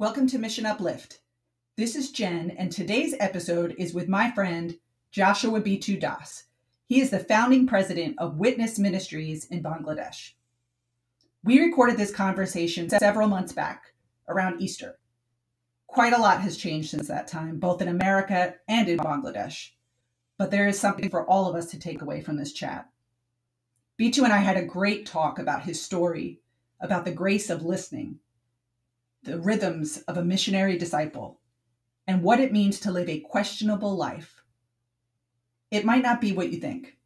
Welcome to Mission Uplift. This is Jen, and today's episode is with my friend Joshua Bitu Das. He is the founding president of Witness Ministries in Bangladesh. We recorded this conversation several months back, around Easter. Quite a lot has changed since that time, both in America and in Bangladesh. But there is something for all of us to take away from this chat. Bitu and I had a great talk about his story, about the grace of listening, the rhythms of a missionary disciple, and what it means to live a questionable life. It might not be what you think.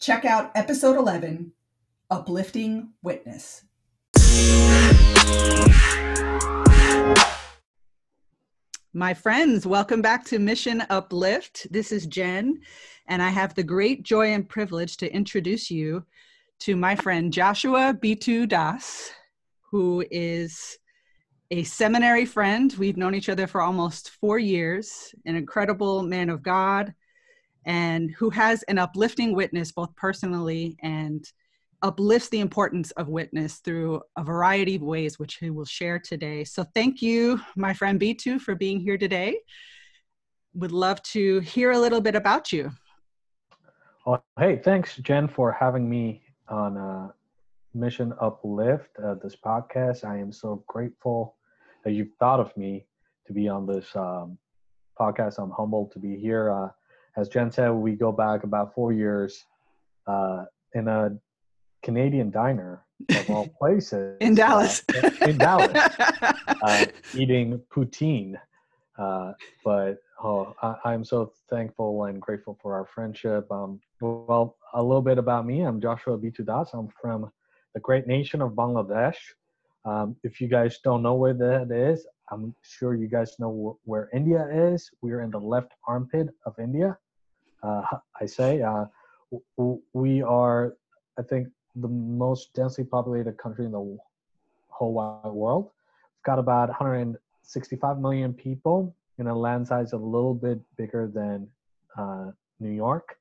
Check out episode 11 Uplifting Witness. My friends, welcome back to Mission Uplift. This is Jen, and I have the great joy and privilege to introduce you to my friend Joshua Bitu Das, who is a seminary friend. We've known each other for almost four years, an incredible man of God, and who has an uplifting witness both personally and uplifts the importance of witness through a variety of ways, which he will share today. So, thank you, my friend Bitu, for being here today. Would love to hear a little bit about you. Well, hey, thanks, Jen, for having me on uh, Mission Uplift, uh, this podcast. I am so grateful that you've thought of me to be on this um, podcast. I'm humbled to be here. Uh, as Jen said, we go back about four years uh, in a Canadian diner of all places in Dallas. Uh, in Dallas, uh, eating poutine. Uh, but oh, I, am so thankful and grateful for our friendship. Um, well, a little bit about me. I'm Joshua Bitu Das. I'm from the great nation of Bangladesh. Um, if you guys don't know where that is, I'm sure you guys know wh- where India is. We're in the left armpit of India. Uh, I say uh, w- we are, I think, the most densely populated country in the whole wide world. We've got about 165 million people in a land size a little bit bigger than uh, New York.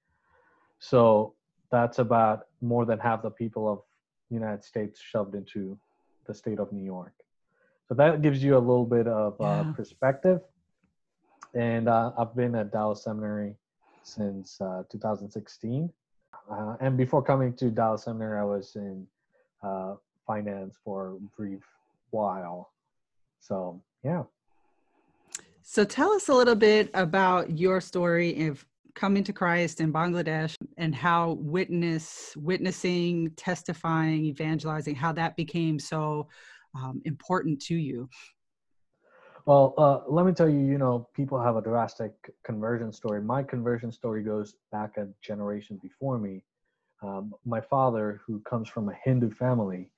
So that's about more than half the people of the United States shoved into the state of New York. So that gives you a little bit of uh, perspective. And uh, I've been at Dallas Seminary since uh, 2016. Uh, and before coming to Dallas Seminary, I was in uh, finance for a brief while. So, yeah. So, tell us a little bit about your story of coming to Christ in Bangladesh and how witness, witnessing, testifying, evangelizing, how that became so um, important to you. Well, uh, let me tell you, you know, people have a drastic conversion story. My conversion story goes back a generation before me. Um, my father, who comes from a Hindu family,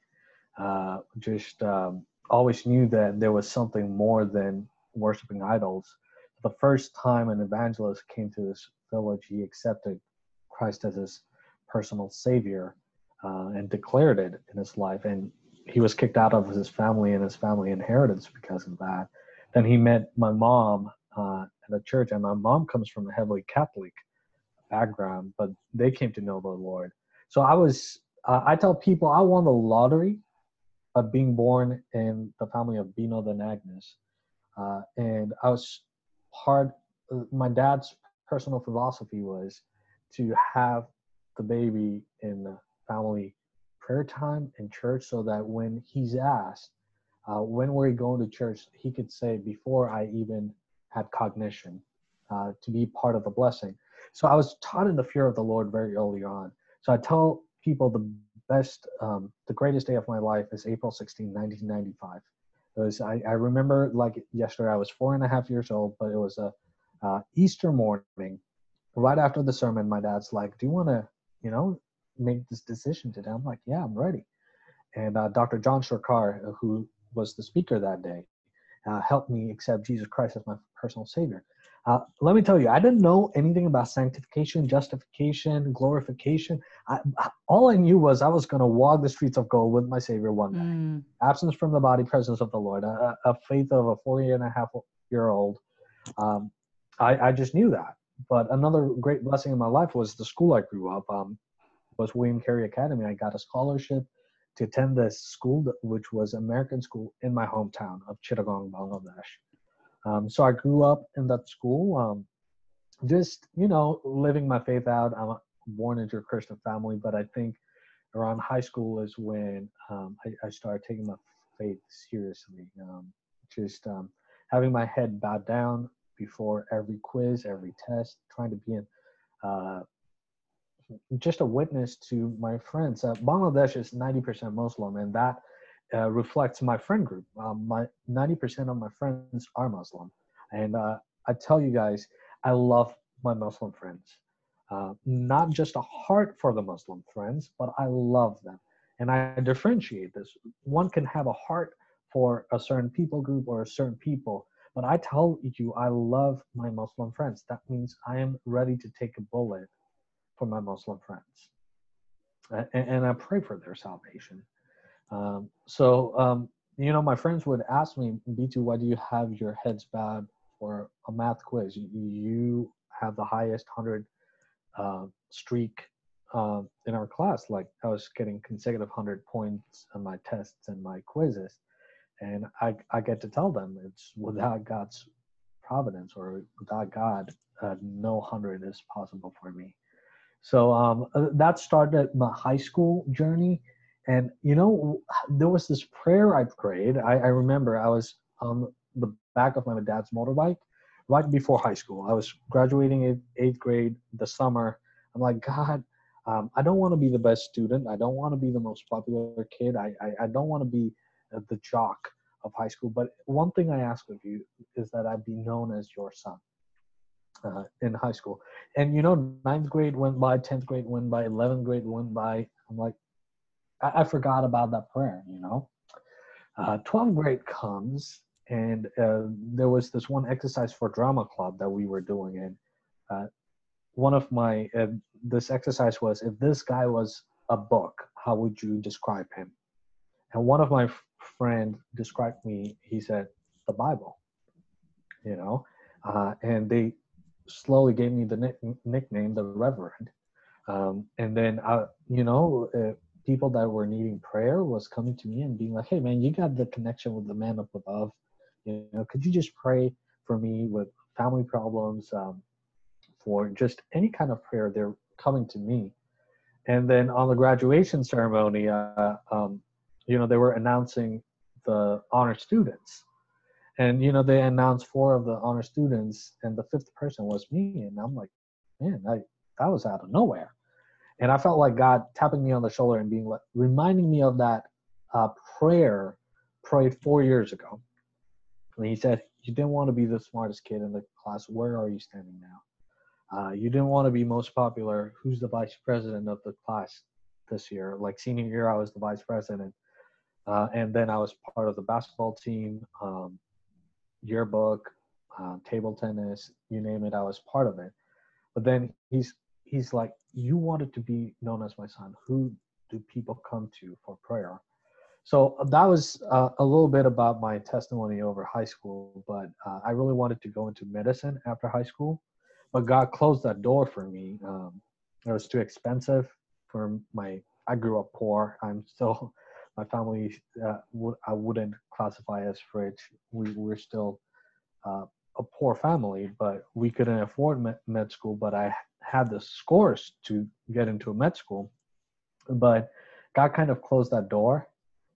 uh, just um, always knew that there was something more than worshiping idols. The first time an evangelist came to this village, he accepted Christ as his personal savior uh, and declared it in his life. And he was kicked out of his family and his family inheritance because of that. Then he met my mom uh, at a church, and my mom comes from a heavily Catholic background, but they came to know the Lord. So I was, uh, I tell people I won the lottery of being born in the family of Bino and Agnes. Uh, and I was part, uh, my dad's personal philosophy was to have the baby in the family prayer time in church so that when he's asked, uh, when we're going to church, he could say, before I even had cognition, uh, to be part of the blessing. So I was taught in the fear of the Lord very early on. So I tell people the best, um, the greatest day of my life is April 16, 1995. It was, I, I remember like yesterday, I was four and a half years old, but it was a uh, Easter morning, right after the sermon, my dad's like, "Do you want to, you know, make this decision today?" I'm like, "Yeah, I'm ready." And uh, Dr. John Shurkar, uh, who was the speaker that day, uh, helped me accept Jesus Christ as my personal Savior. Uh, let me tell you, I didn't know anything about sanctification, justification, glorification. I, all I knew was I was going to walk the streets of gold with my Savior one day. Mm. Absence from the body, presence of the Lord. A, a faith of a four and a half year old um, I, I just knew that. But another great blessing in my life was the school I grew up. Um, was William Carey Academy. I got a scholarship to attend this school, which was American school in my hometown of Chittagong, Bangladesh. Um, so I grew up in that school, um, just you know, living my faith out. I'm born into a Christian family, but I think around high school is when um, I, I, started taking my faith seriously. Um, just um, having my head bowed down before every quiz, every test, trying to be in uh, just a witness to my friends. Uh, Bangladesh is 90% Muslim, and that uh, reflects my friend group. Um, my 90% of my friends are Muslim, and uh, I tell you guys, I love my Muslim friends. Uh, not just a heart for the Muslim friends, but I love them, and I differentiate this. One can have a heart for a certain people group or a certain people, but I tell you, I love my Muslim friends. That means I am ready to take a bullet for my Muslim friends. And, and I pray for their salvation. Um, so, um, you know, my friends would ask me, Bitu, why do you have your heads bowed for a math quiz? You, you have the highest 100 uh, streak uh, in our class. Like I was getting consecutive 100 points on my tests and my quizzes. And I, I get to tell them it's without God's providence or without God, uh, no 100 is possible for me. So um, uh, that started my high school journey. And, you know, there was this prayer I prayed. I, I remember I was on the back of my dad's motorbike right before high school. I was graduating eighth, grade the summer. I'm like, God, um, I don't want to be the best student. I don't want to be the most popular kid. I, I, I don't want to be the jock of high school. But one thing I ask of you is that I be known as your son uh, in high school. And you know, ninth grade went by, tenth grade went by, eleventh grade went by. I'm like, I, I forgot about that prayer. You know, uh, twelfth grade comes, and uh, there was this one exercise for drama club that we were doing, and uh, one of my uh, this exercise was if this guy was a book, how would you describe him? And one of my friend described me. He said the Bible. You know, uh, and they slowly gave me the nick, nickname the Reverend. Um, and then, I, you know, uh, people that were needing prayer was coming to me and being like, "Hey, man, you got the connection with the man up above. You know, could you just pray for me with family problems, um, for just any kind of prayer?" They're coming to me. And then on the graduation ceremony, uh, um, you know, they were announcing the honor students. And you know they announced four of the honor students and the fifth person was me and i'm like man I, that was out of nowhere. And i felt like god tapping me on the shoulder and being like reminding me of that uh, prayer prayed four years ago. And he said you didn't want to be the smartest kid in the class. Where are you standing now? Uh, you didn't want to be most popular. Who's the vice president of the class this year? Like senior year i was the vice president uh, and then i was part of the basketball team um, yearbook, uh, table tennis, you name it, I was part of it. But then he's he's like, you wanted to be known as my son. Who do people come to for prayer? So that was uh, a little bit about my testimony over high school. But uh, I really wanted to go into medicine after high school, but God closed that door for me. Um, it was too expensive for my. I grew up poor. I'm still my family uh, wouldn't classify as rich. We were still uh, a poor family, but we couldn't afford med, med school. But I had the scores to get into a med school. But God kind of closed that door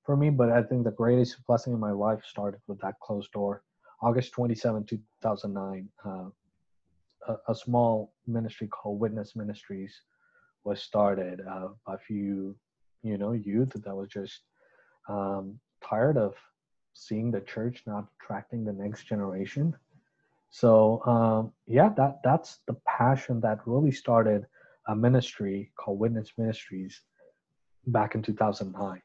for me. But I think the greatest blessing in my life started with that closed door. August 27, 2009, uh, a, a, small ministry called Witness Ministries was started uh, by a few, you know, youth that was just um, tired of seeing the church not attracting the next generation. So um, yeah, that that's the passion that really started a ministry called Witness Ministries back in 2009.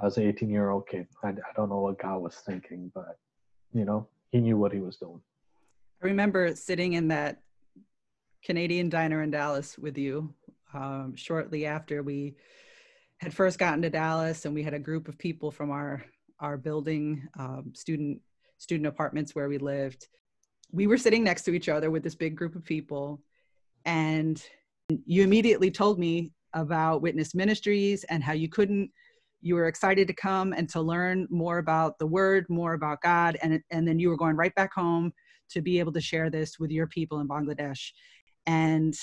I was an 18 year old kid. I, I don't know what God was thinking, but you know, he knew what he was doing. I remember sitting in that Canadian diner in Dallas with you um, shortly after we had first gotten to Dallas, and we had a group of people from our our building, um, student student apartments where we lived. We were sitting next to each other with this big group of people, and you immediately told me about Witness Ministries and how you couldn't you were excited to come and to learn more about the word, more about God, and and then you were going right back home to be able to share this with your people in Bangladesh. And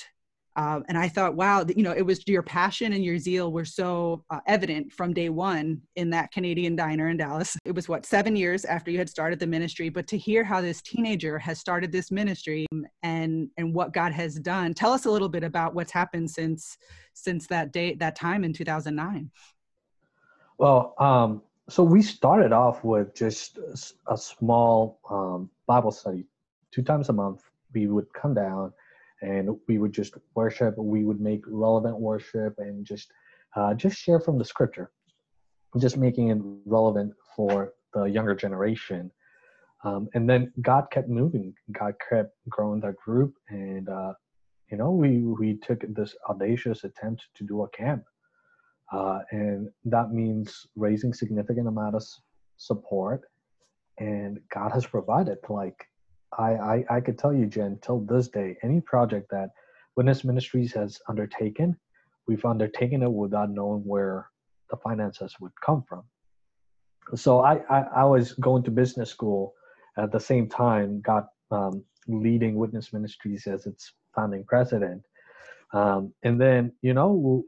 uh, and I thought, wow, you know, it was your passion and your zeal were so uh, evident from day one in that Canadian diner in Dallas. It was what seven years after you had started the ministry, but to hear how this teenager has started this ministry and and what God has done, tell us a little bit about what's happened since since that day that time in 2009. Well, um, so we started off with just a small um, Bible study, two times a month. We would come down and we would just worship. We would make relevant worship and just uh, just share from the scripture, just making it relevant for the younger generation. Um, and then God kept moving. God kept growing that group, and uh, you know, we we took this audacious attempt to do a camp, uh, and that means raising significant amount of support. And God has provided. Like I, I, I could tell you, Jen, till this day, any project that Witness Ministries has undertaken, we've undertaken it without knowing where the finances would come from. So I, I, I was going to business school at the same time, got um, leading Witness Ministries as its founding president. Um, and then, you know,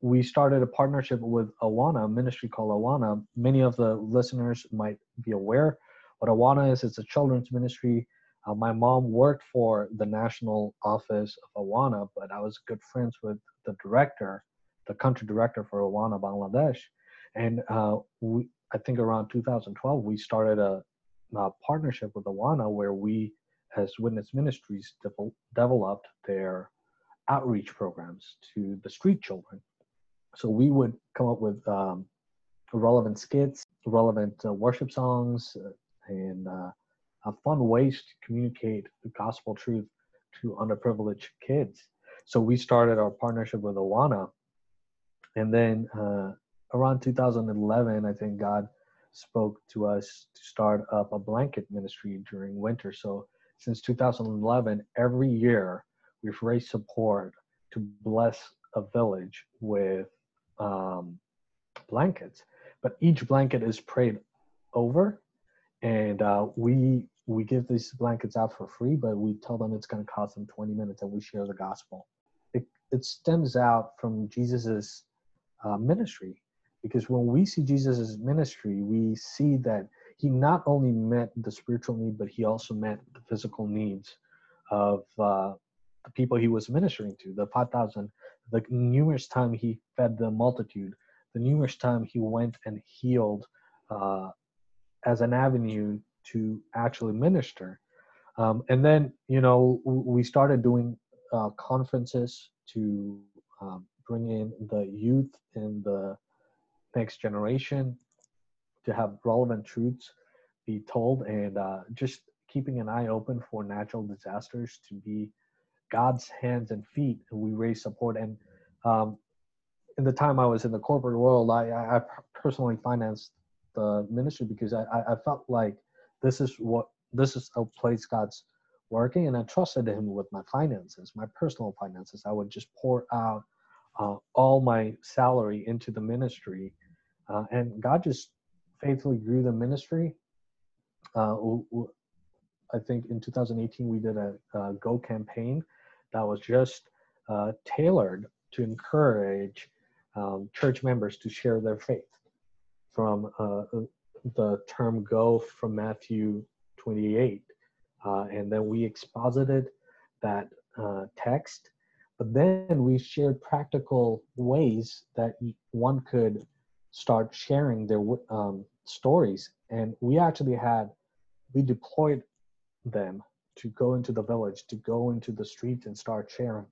we started a partnership with Awana, a ministry called Awana. Many of the listeners might be aware what Awana is, it's a children's ministry. Uh, my mom worked for the national office of Awana, but I was good friends with the director, the country director for Awana Bangladesh. And uh, we, I think around 2012, we started a, a partnership with Awana where we, as Witness Ministries, de- developed their outreach programs to the street children. So we would come up with um, relevant skits, relevant uh, worship songs, uh, and uh, fun ways to communicate the gospel truth to underprivileged kids. So we started our partnership with Awana, and then uh, around 2011, I think God spoke to us to start up a blanket ministry during winter. So since 2011, every year we've raised support to bless a village with um, blankets. But each blanket is prayed over and uh, we we give these blankets out for free, but we tell them it's going to cost them 20 minutes, and we share the gospel. It it stems out from Jesus's uh, ministry, because when we see Jesus's ministry, we see that he not only met the spiritual need, but he also met the physical needs of uh, the people he was ministering to, the 5,000, the numerous time he fed the multitude, the numerous time he went and healed uh, as an avenue to actually minister. Um, and then, you know, we started doing uh, conferences to um, bring in the youth and the next generation to have relevant truths be told and uh, just keeping an eye open for natural disasters to be God's hands and feet. We raise support. And um, in the time I was in the corporate world, I, I personally financed the ministry because I, I felt like this is what this is a place God's working, and I trusted Him with my finances, my personal finances. I would just pour out uh, all my salary into the ministry, uh, and God just faithfully grew the ministry. Uh, I think in 2018 we did a, a Go campaign that was just uh, tailored to encourage um, church members to share their faith from uh, the term go from Matthew 28. Uh, and then we exposited that uh, text, but then we shared practical ways that one could start sharing their um, stories. And we actually had, we deployed them to go into the village, to go into the streets and start sharing.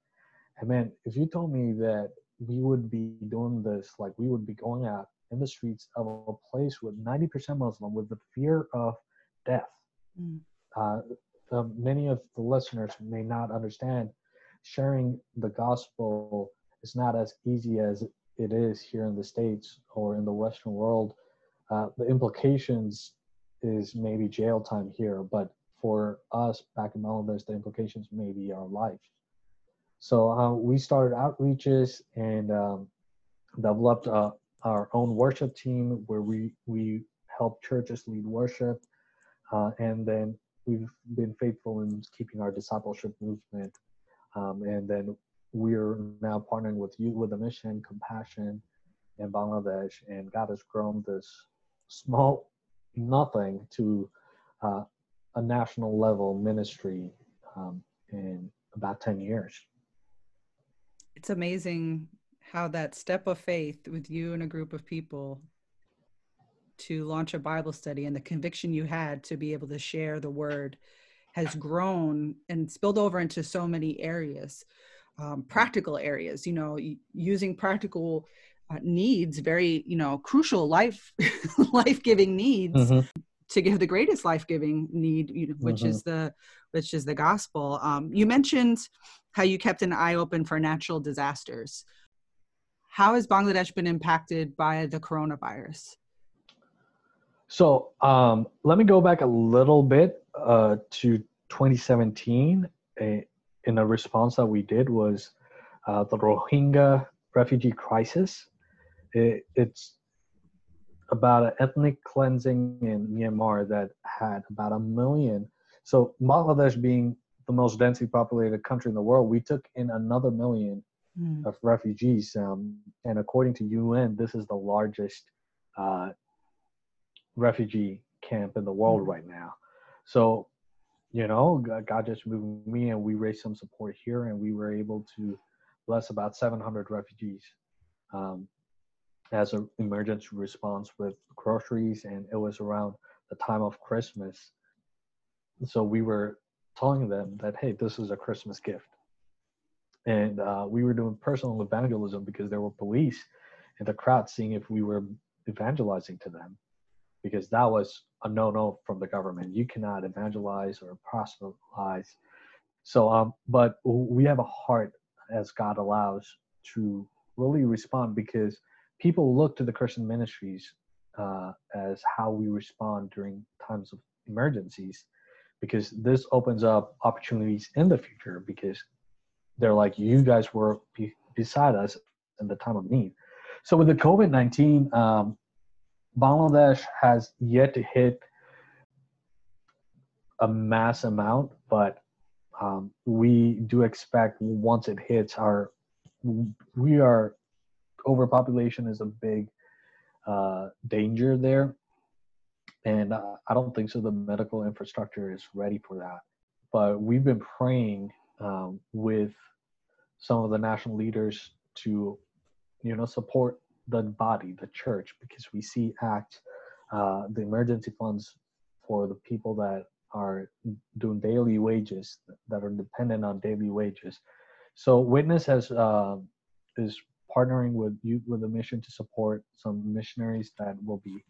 And man, if you told me that we would be doing this, like we would be going out in the streets of a place with 90% Muslim, with the fear of death. Mm. Uh, um, many of the listeners may not understand sharing the gospel is not as easy as it is here in the States or in the Western world. Uh, the implications is maybe jail time here, but for us back in Bangladesh, the implications may be our life. So uh, we started outreaches and um, developed a, our own worship team where we we help churches lead worship, uh, and then we've been faithful in keeping our discipleship movement, um, and then we're now partnering with Youth with a Mission, Compassion, in Bangladesh, and God has grown this small nothing to uh, a national level ministry um, in about 10 years. It's amazing how that step of faith with you and a group of people to launch a Bible study and the conviction you had to be able to share the word has grown and spilled over into so many areas, um, practical areas, you know, using practical uh, needs, very, you know, crucial life, life-giving needs mm-hmm. to give the greatest life-giving need, you know, which mm-hmm. is the, which is the gospel. Um, you mentioned how you kept an eye open for natural disasters. How has Bangladesh been impacted by the coronavirus? So um, let me go back a little bit uh, to 2017. A, in a response that we did was uh, the Rohingya refugee crisis. It, it's about an ethnic cleansing in Myanmar that had about a million. So Bangladesh being the most densely populated country in the world, we took in another million mm. of refugees. Um, and according to UN, this is the largest uh, refugee camp in the world mm. right now. So, you know, God just moved me and we raised some support here and we were able to bless about 700 refugees um, as an emergency response with groceries. And it was around the time of Christmas. So we were telling them that, hey, this is a Christmas gift and uh, we were doing personal evangelism because there were police in the crowd seeing if we were evangelizing to them because that was a no-no from the government. You cannot evangelize or proselytize. So um but we have a heart as god allows to really respond because people look to the christian ministries uh, as how we respond during times of emergencies because this opens up opportunities in the future because they're like, you guys were be- beside us in the time of need. So with the COVID 19, um, Bangladesh has yet to hit a mass amount, but um, we do expect once it hits our, we are overpopulation is a big uh, danger there, and uh, I don't think so. The medical infrastructure is ready for that, but we've been praying um, with some of the national leaders to, you know, support the body, the church, because we see ACT, uh, the emergency funds for the people that are doing daily wages, that are dependent on daily wages. So Witness has uh, is partnering with Youth with a Mission to support some missionaries that will be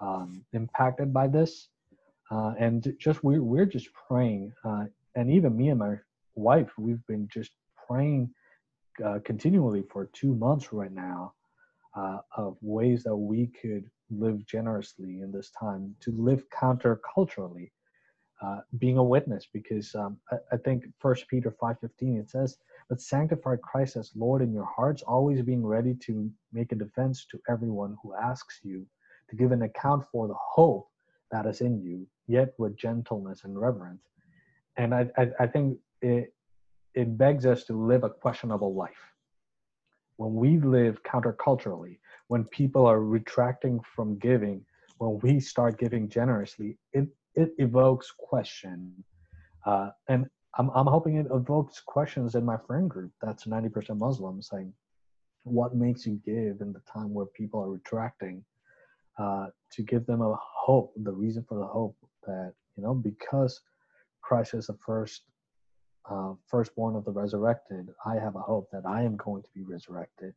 um, impacted by this. Uh, and just we're, we're just praying uh, and even me and my wife we've been just praying uh, continually for two months right now uh, of ways that we could live generously in this time, to live counterculturally, uh, being a witness. Because um, I, I, think First Peter five fifteen it says, "But sanctify Christ as Lord in your hearts, always being ready to make a defense to everyone who asks you to give an account for the hope that is in you, yet with gentleness and reverence." And I, I, I think it, it begs us to live a questionable life. When we live counterculturally, when people are retracting from giving, when we start giving generously, it, it evokes question. Uh, and I'm, I'm hoping it evokes questions in my friend group that's 90% Muslim saying, what makes you give in the time where people are retracting uh, to give them a hope, the reason for the hope that, you know, because Christ is the first uh, firstborn of the resurrected, I have a hope that I am going to be resurrected.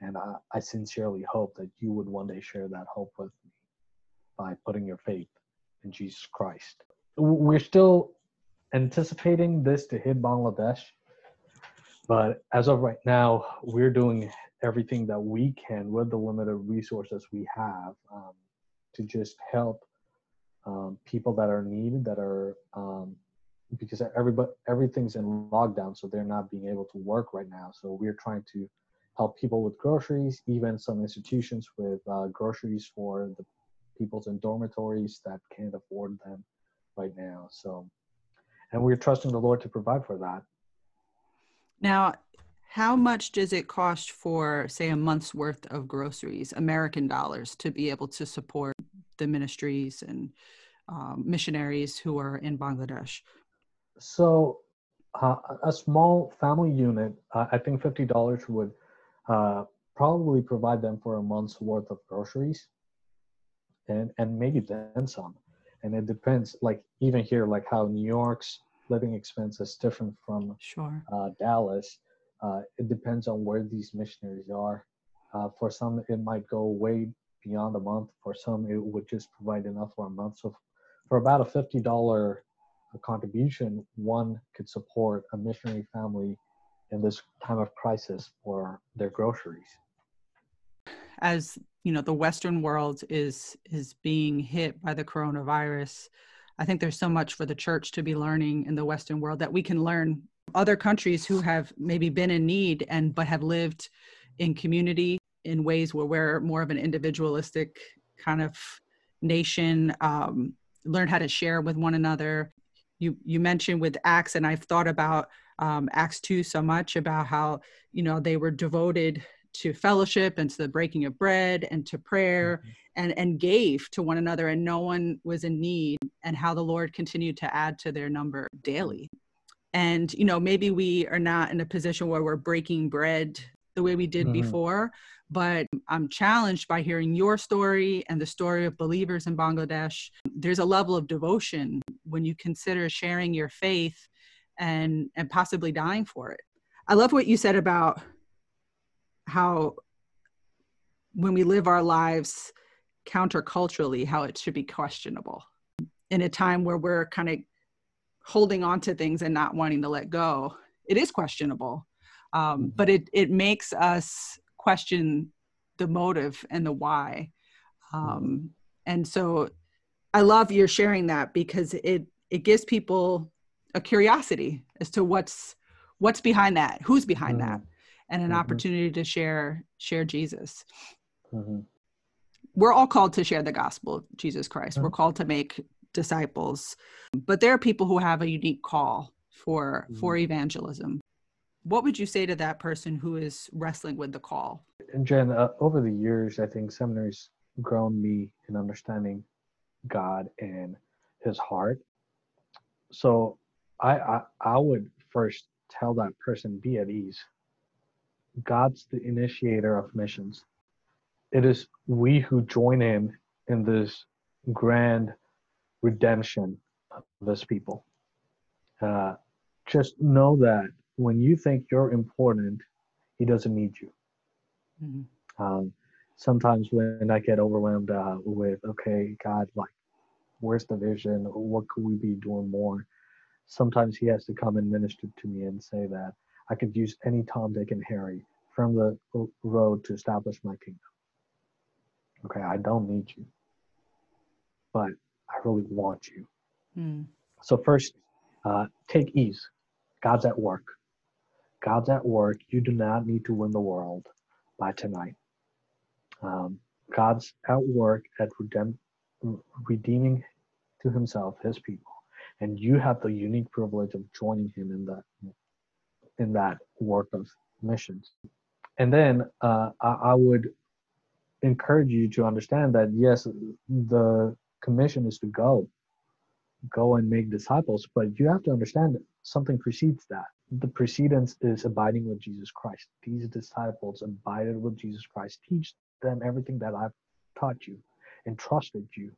And I, I sincerely hope that you would one day share that hope with me by putting your faith in Jesus Christ. We're still anticipating this to hit Bangladesh, but as of right now, we're doing everything that we can with the limited resources we have um, to just help um, people that are needed, that are um, because everybody everything's in lockdown so they're not being able to work right now so we're trying to help people with groceries, even some institutions with uh, groceries for the people's in dormitories that can't afford them right now. So, and we're trusting the Lord to provide for that. Now, how much does it cost for, say, a month's worth of groceries, American dollars, to be able to support the ministries and um, missionaries who are in Bangladesh? So, uh, a small family unit, uh, I think fifty dollars would uh, probably provide them for a month's worth of groceries, and and maybe then some. And it depends, like even here, like how New York's living expense is different from sure. Uh, Dallas. Uh, it depends on where these missionaries are. Uh, for some, it might go way beyond a month. For some, it would just provide enough for a month. So, for about a fifty dollar contribution, one could support a missionary family in this time of crisis for their groceries. As you know, the Western world is is being hit by the coronavirus. I think there's so much for the church to be learning in the Western world that we can learn other countries who have maybe been in need and but have lived in community in ways where we're more of an individualistic kind of nation um, learn how to share with one another you you mentioned with acts and i've thought about um, acts 2 so much about how you know they were devoted to fellowship and to the breaking of bread and to prayer mm-hmm. and and gave to one another and no one was in need and how the lord continued to add to their number daily and you know maybe we are not in a position where we're breaking bread the way we did mm-hmm. before but I'm challenged by hearing your story and the story of believers in Bangladesh. There's a level of devotion when you consider sharing your faith and and possibly dying for it. I love what you said about how when we live our lives counterculturally how it should be questionable in a time where we're kind of holding on to things and not wanting to let go it is questionable um, mm-hmm. but it it makes us question the motive and the why um, and so i love your sharing that because it it gives people a curiosity as to what's what's behind that who's behind mm-hmm. that and an mm-hmm. opportunity to share share jesus mm-hmm. we're all called to share the gospel of jesus christ we're called to make disciples but there are people who have a unique call for for mm-hmm. evangelism what would you say to that person who is wrestling with the call? And Jen, uh, over the years, I think seminary's grown me in understanding God and His heart. So I, I I would first tell that person be at ease. God's the initiator of missions. It is we who join Him in this grand redemption of His people. Uh, just know that when you think you're important, he doesn't need you. Mm-hmm. Um, sometimes when I get overwhelmed uh, with, okay, God, like, where's the vision? What could we be doing more? Sometimes he has to come and minister to me and say that I could use any Tom, Dick, and Harry from the road to establish my kingdom. Okay, I don't need you, but I really want you. Mm. So, first, uh, take ease. God's at work. God's at work. You do not need to win the world by tonight. Um, God's at work at redeeming to himself his people. And you have the unique privilege of joining him in that in that work of missions. And then uh, I, I would encourage you to understand that yes, the commission is to go, go and make disciples, but you have to understand something precedes that the precedence is abiding with Jesus Christ. These disciples abided with Jesus Christ. Teach them everything that I've taught you, entrusted you.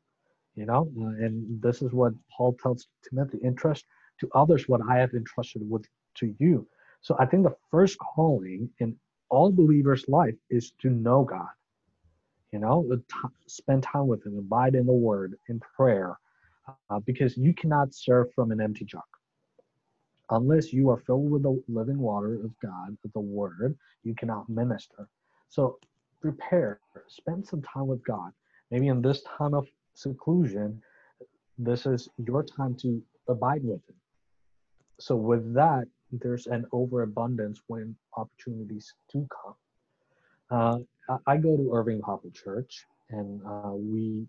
You know, and this is what Paul tells Timothy: entrust to others what I have entrusted with to you. So I think the first calling in all believers' life is to know God. You know, spend time with Him, abide in the Word, in prayer, uh, because you cannot serve from an empty jug unless you are filled with the living water of God, the Word, you cannot minister. So prepare, spend some time with God. Maybe in this time of seclusion, this is your time to abide with Him. So with that, there's an overabundance when opportunities do come. Uh, I go to Irving Bible Church, and uh, we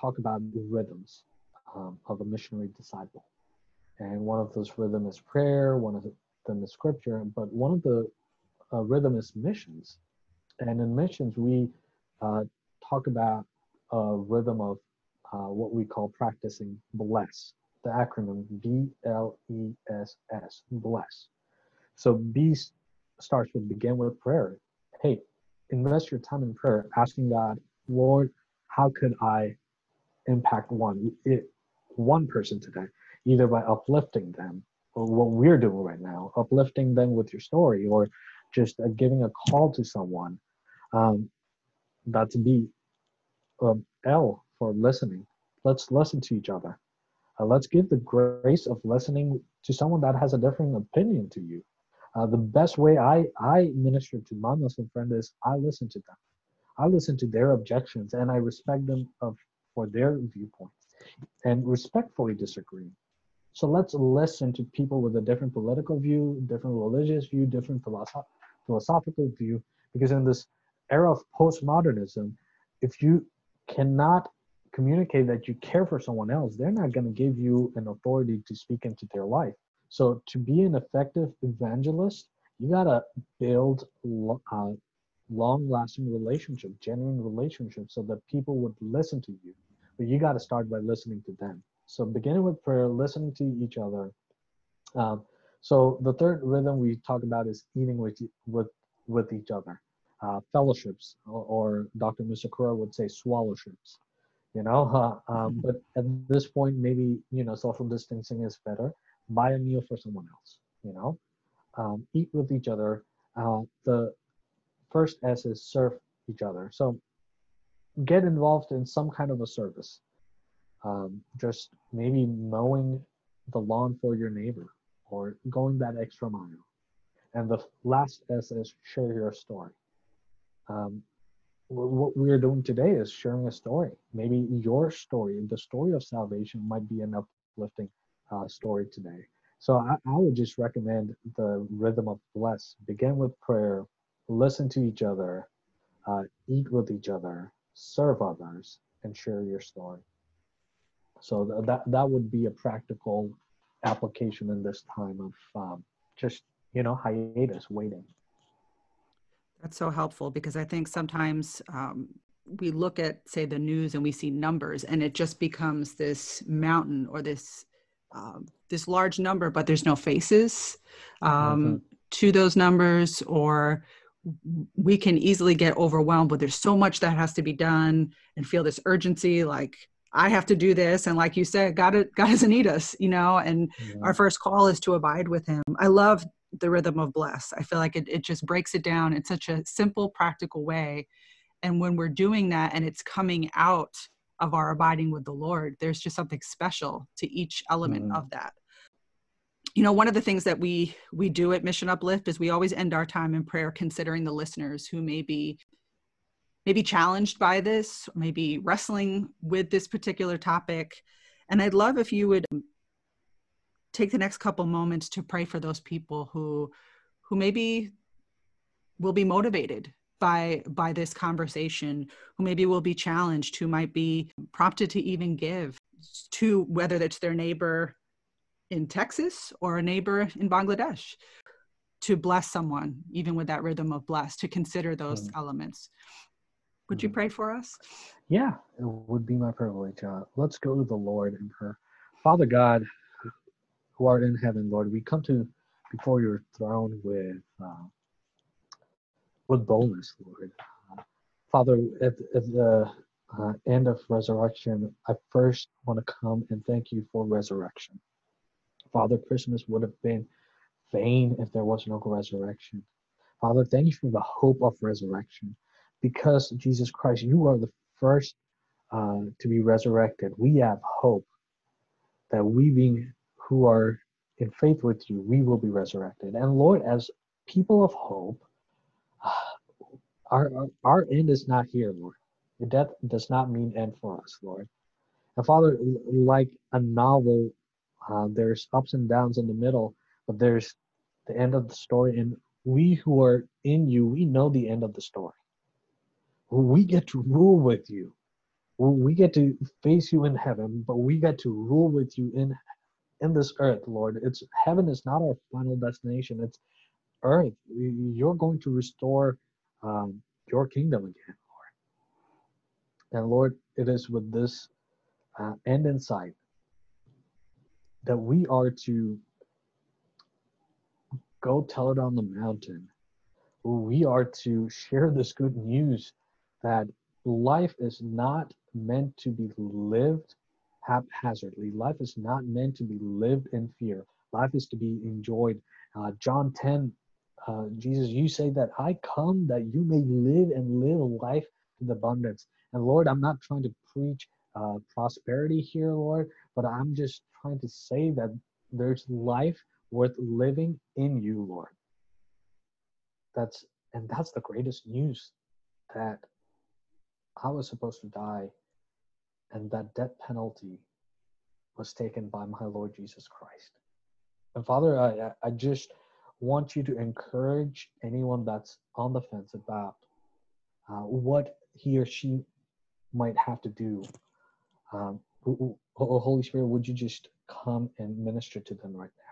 talk about the rhythms um, of a missionary disciple. And one of those rhythms is prayer, one of them is scripture, but one of the uh, rhythm is missions. And in missions, we uh, talk about a rhythm of uh, what we call practicing bless, the acronym B L E S S, bless. So B starts with begin with prayer. Hey, invest your time in prayer, asking God, Lord, how could I impact one it, one person today, either by uplifting them or what we're doing right now, uplifting them with your story, or just uh, giving a call to someone. Um, that's B. Um, L for listening. Let's listen to each other. Uh, let's give the grace of listening to someone that has a different opinion to you. Uh, the best way I, I minister to my Muslim friend is I listen to them. I listen to their objections and I respect them of, for their viewpoints and respectfully disagree. So let's listen to people with a different political view, different religious view, different philosoph- philosophical view, because in this era of postmodernism, if you cannot communicate that you care for someone else, they're not going to give you an authority to speak into their life. So to be an effective evangelist, you got to build uh, long-lasting relationship, genuine relationships, so that people would listen to you. But you got to start by listening to them. So beginning with prayer, listening to each other. Um, so the third rhythm we talk about is eating with with with each other, uh, fellowships, or, or Dr. Musakura would say swallowships. You know, uh, um, but at this point, maybe you know social distancing is better. Buy a meal for someone else. You know, um, eat with each other. Uh, the first S is serve each other. So get involved in some kind of a service. Um, just maybe mowing the lawn for your neighbor or going that extra mile. And the last S is share your story. Um, what we're doing today is sharing a story. Maybe your story, the story of salvation, might be an uplifting uh, story today. So I, I, would just recommend the rhythm of bless. Begin with prayer, listen to each other, uh, eat with each other, serve others, and share your story. So th- that that would be a practical application in this time of um, just you know hiatus, waiting. That's so helpful because I think sometimes um, we look at say the news and we see numbers, and it just becomes this mountain or this um, this large number, but there's no faces um, mm-hmm. to those numbers, or we can easily get overwhelmed but there's so much that has to be done and feel this urgency like i have to do this. And like you said god god doesn't need us you know and yeah. our first call is to abide with him. I love the rhythm of bless. I feel like it, it just breaks it down in such a simple practical way. And when we're doing that and it's coming out of our abiding with the lord there's just something special to each element mm. of that. You know one of the things that we we do at mission uplift is we always end our time in prayer considering the listeners who may be maybe challenged by this maybe wrestling with this particular topic and i'd love if you would take the next couple moments to pray for those people who who maybe will be motivated by by this conversation who maybe will be challenged who might be prompted to even give to whether it's their neighbor in Texas or a neighbor in Bangladesh to bless someone, even with that rhythm of bless, to consider those mm. elements. Would you mm. pray for us? Yeah, it would be my privilege. Uh, let's go to the Lord in prayer. Father God, who art in heaven, Lord, we come to before your throne with uh, with boldness, Lord. Uh, Father, at, at the uh, end of resurrection, I first want to come and thank you for resurrection. Father, Christmas would have been vain if there was no resurrection. Father, thank you for the hope of resurrection. Because Jesus Christ, you are the first uh, to be resurrected. We have hope that we being who are in faith with you, we will be resurrected. And Lord, as people of hope, our, our, end is not here, Lord. Your death does not mean end for us, Lord. And Father, like a novel uh, there's ups and downs in the middle, but there's the end of the story, and we who are in you, we know the end of the story. We get to rule with you. We get to face you in heaven, but we get to rule with you in in this earth, Lord. It's heaven is not our final destination. It's earth. You're going to restore um, your kingdom again, Lord. And Lord, it is with this uh, end in sight that we are to go tell it on the mountain. We are to share this good news that life is not meant to be lived haphazardly. Life is not meant to be lived in fear. Life is to be enjoyed. Uh, John 10, uh, Jesus, you say that I come that you may live and live life in abundance. And Lord, I'm not trying to preach uh, prosperity here, Lord, but I'm just trying to say that there's life worth living in you, Lord. That's and that's the greatest news that I was supposed to die and that death penalty was taken by my Lord Jesus Christ. And Father, I, I just want you to encourage anyone that's on the fence about uh, what he or she might have to do. Um, Holy Spirit, would you just come and minister to them right now?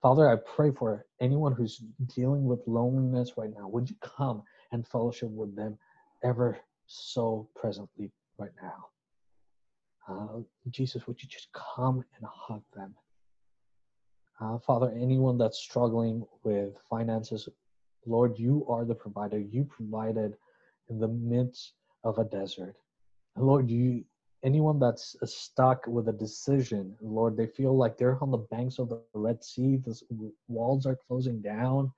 Father, I pray for anyone who's dealing with loneliness right now. Would you come and fellowship with them ever so presently right now? Uh, Jesus, would you just come and hug them? Uh, Father, anyone that's struggling with finances, Lord, you are the provider. You provided in the midst of a desert. Lord, you anyone that's stuck with a decision, Lord, they feel like they're on the banks of the Red Sea, the walls are closing down,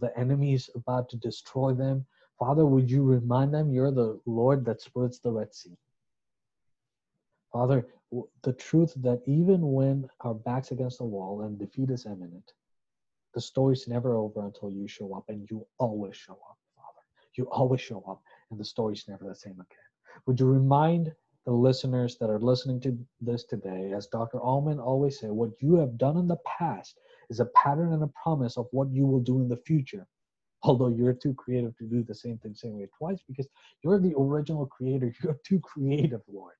the enemy is about to destroy them. Father, would you remind them you're the Lord that splits the Red Sea? Father, the truth that even when our back's against the wall and defeat is imminent, the story's never over until you show up, and you always show up, Father. You always show up, and the story's never the same again. Would you remind the listeners that are listening to this today, as Dr. Allman always said, what you have done in the past is a pattern and a promise of what you will do in the future. Although you're too creative to do the same thing same way twice, because you're the original creator, you're too creative, Lord.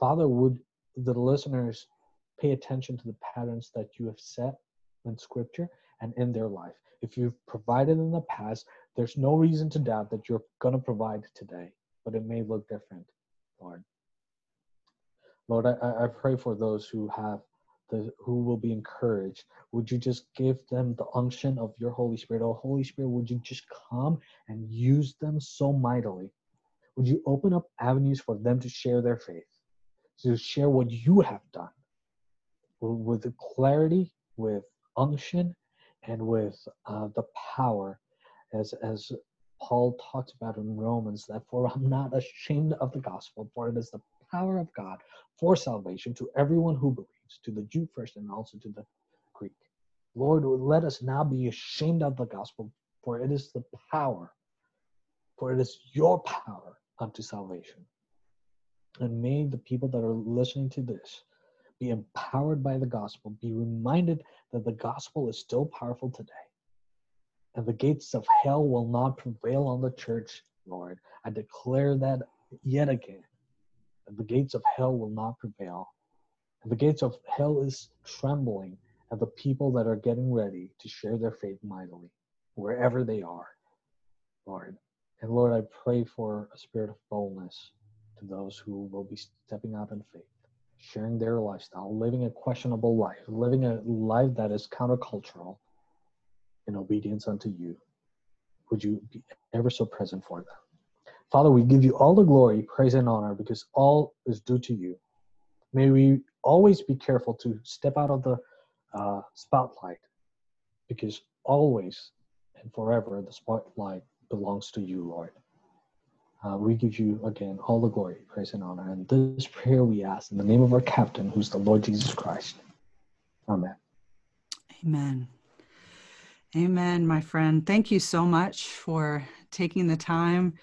Father, would the listeners pay attention to the patterns that you have set in scripture and in their life? If you've provided in the past, there's no reason to doubt that you're going to provide today, but it may look different, Lord. Lord, I, I pray for those who have the who will be encouraged. Would you just give them the unction of your Holy Spirit? Oh, Holy Spirit, would you just come and use them so mightily? Would you open up avenues for them to share their faith? to share what you have done with clarity, with unction, and with uh, the power, as as Paul talks about in Romans, that for I'm not ashamed of the gospel, for it is the power of God for salvation to everyone who believes, to the Jew first and also to the Greek. Lord, let us now be ashamed of the gospel, for it is the power, for it is your power unto salvation. And may the people that are listening to this be empowered by the gospel, be reminded that the gospel is still powerful today. And the gates of hell will not prevail on the church, Lord. I declare that yet again. That the gates of hell will not prevail. And the gates of hell is trembling at the people that are getting ready to share their faith mightily, wherever they are, Lord. And Lord, I pray for a spirit of boldness to those who will be stepping out in faith, sharing their lifestyle, living a questionable life, living a life that is countercultural in obedience unto you. Would you be ever so present for them? Father, we give you all the glory, praise, and honor because all is due to you. May we always be careful to step out of the uh, spotlight because always and forever the spotlight belongs to you, Lord. Uh, we give you again all the glory, praise, and honor. And this prayer we ask in the name of our captain, who's the Lord Jesus Christ. Amen. Amen. Amen, my friend. Thank you so much for taking the time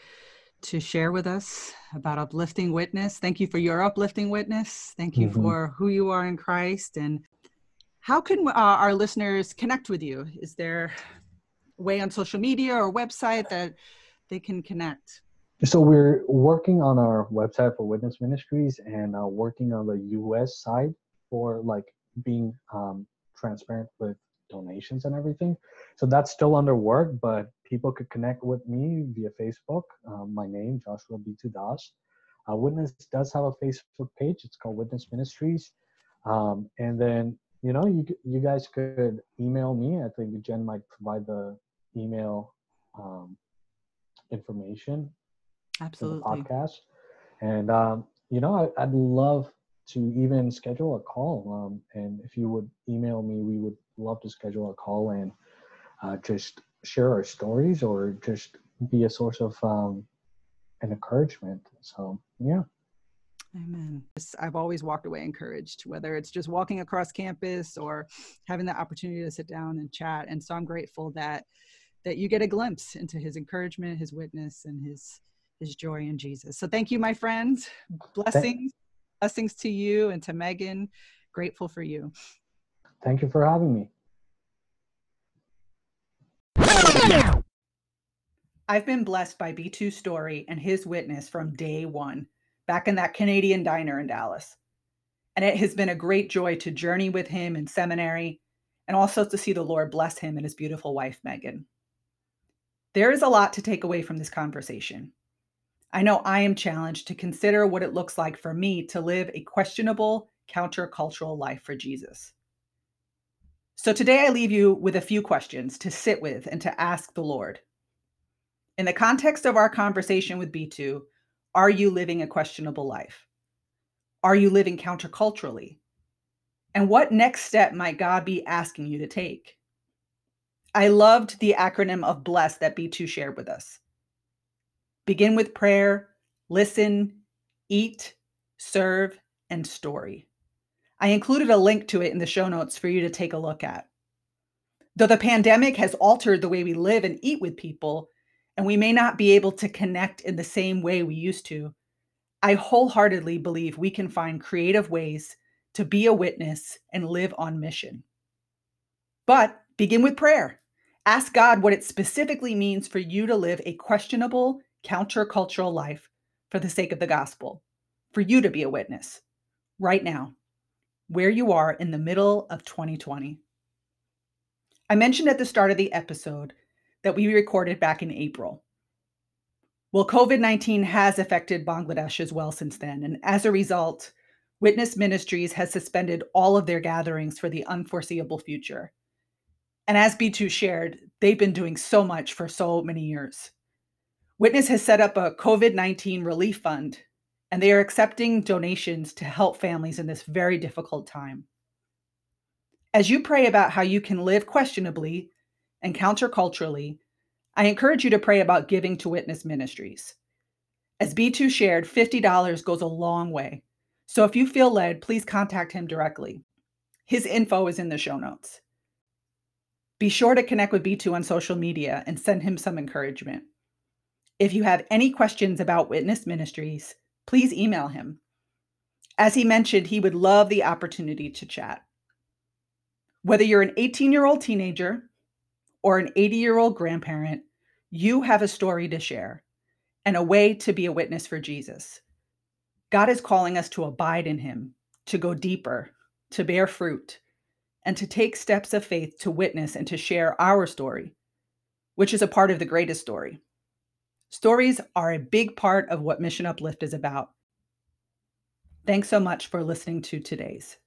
to share with us about uplifting witness. Thank you for your uplifting witness. Thank you mm-hmm. for who you are in Christ. And How can uh, our listeners connect with you? Is there a way on social media or website that they can connect? So we're working on our website for Witness Ministries and uh, working on the U.S. side for like being um, transparent with donations and everything. So that's still under work, but people could connect with me via Facebook. Um, my name, Joshua Bitu Das. Uh, Witness does have a Facebook page. It's called Witness Ministries. Um, and then, you know, you, you guys could email me. I think Jen might provide the email um, information Absolutely. podcast. And um, you know, I, would love to even schedule a call. Um, and if you would email me, we would love to schedule a call and uh, just share our stories or just be a source of um, an encouragement. So yeah. Amen. I've always walked away encouraged, whether it's just walking across campus or having the opportunity to sit down and chat. And so I'm grateful that that you get a glimpse into his encouragement, his witness, and his his joy in Jesus. So thank you, my friends. Blessings, blessings to you and to Megan. Grateful for you. Thank you for having me. I've been blessed by Bitu's story and his witness from day one, back in that Canadian diner in Dallas. And it has been a great joy to journey with him in seminary and also to see the Lord bless him and his beautiful wife, Megan. There is a lot to take away from this conversation. I know I am challenged to consider what it looks like for me to live a questionable countercultural life for Jesus. So today I leave you with a few questions to sit with and to ask the Lord. In the context of our conversation with Bitu, are you living a questionable life? Are you living counterculturally? And what next step might God be asking you to take? I loved the acronym of BLESS that Bitu shared with us. Begin with prayer, listen, eat, serve, and story. I included a link to it in the show notes for you to take a look at. Though the pandemic has altered the way we live and eat with people, and we may not be able to connect in the same way we used to, I wholeheartedly believe we can find creative ways to be a witness and live on mission. But begin with prayer. Ask God what it specifically means for you to live a questionable countercultural life for the sake of the gospel, for you to be a witness right now, where you are in the middle of 2020. I mentioned at the start of the episode that we recorded back in April. Well, COVID 19 has affected Bangladesh as well since then. And as a result, Witness Ministries has suspended all of their gatherings for the unforeseeable future. And as Bitu shared, they've been doing so much for so many years. Witness has set up a COVID 19 relief fund, and they are accepting donations to help families in this very difficult time. As you pray about how you can live questionably and counterculturally, I encourage you to pray about giving to Witness Ministries. As Bitu shared, $50 goes a long way. So if you feel led, please contact him directly. His info is in the show notes. Be sure to connect with Bitu on social media and send him some encouragement. If you have any questions about Witness Ministries, please email him. As he mentioned, he would love the opportunity to chat. Whether you're an 18 year old teenager or an 80 year old grandparent, you have a story to share and a way to be a witness for Jesus. God is calling us to abide in him, to go deeper, to bear fruit, and to take steps of faith to witness and to share our story, which is a part of the greatest story Stories are a big part of what Mission Uplift is about. Thanks so much for listening to today's.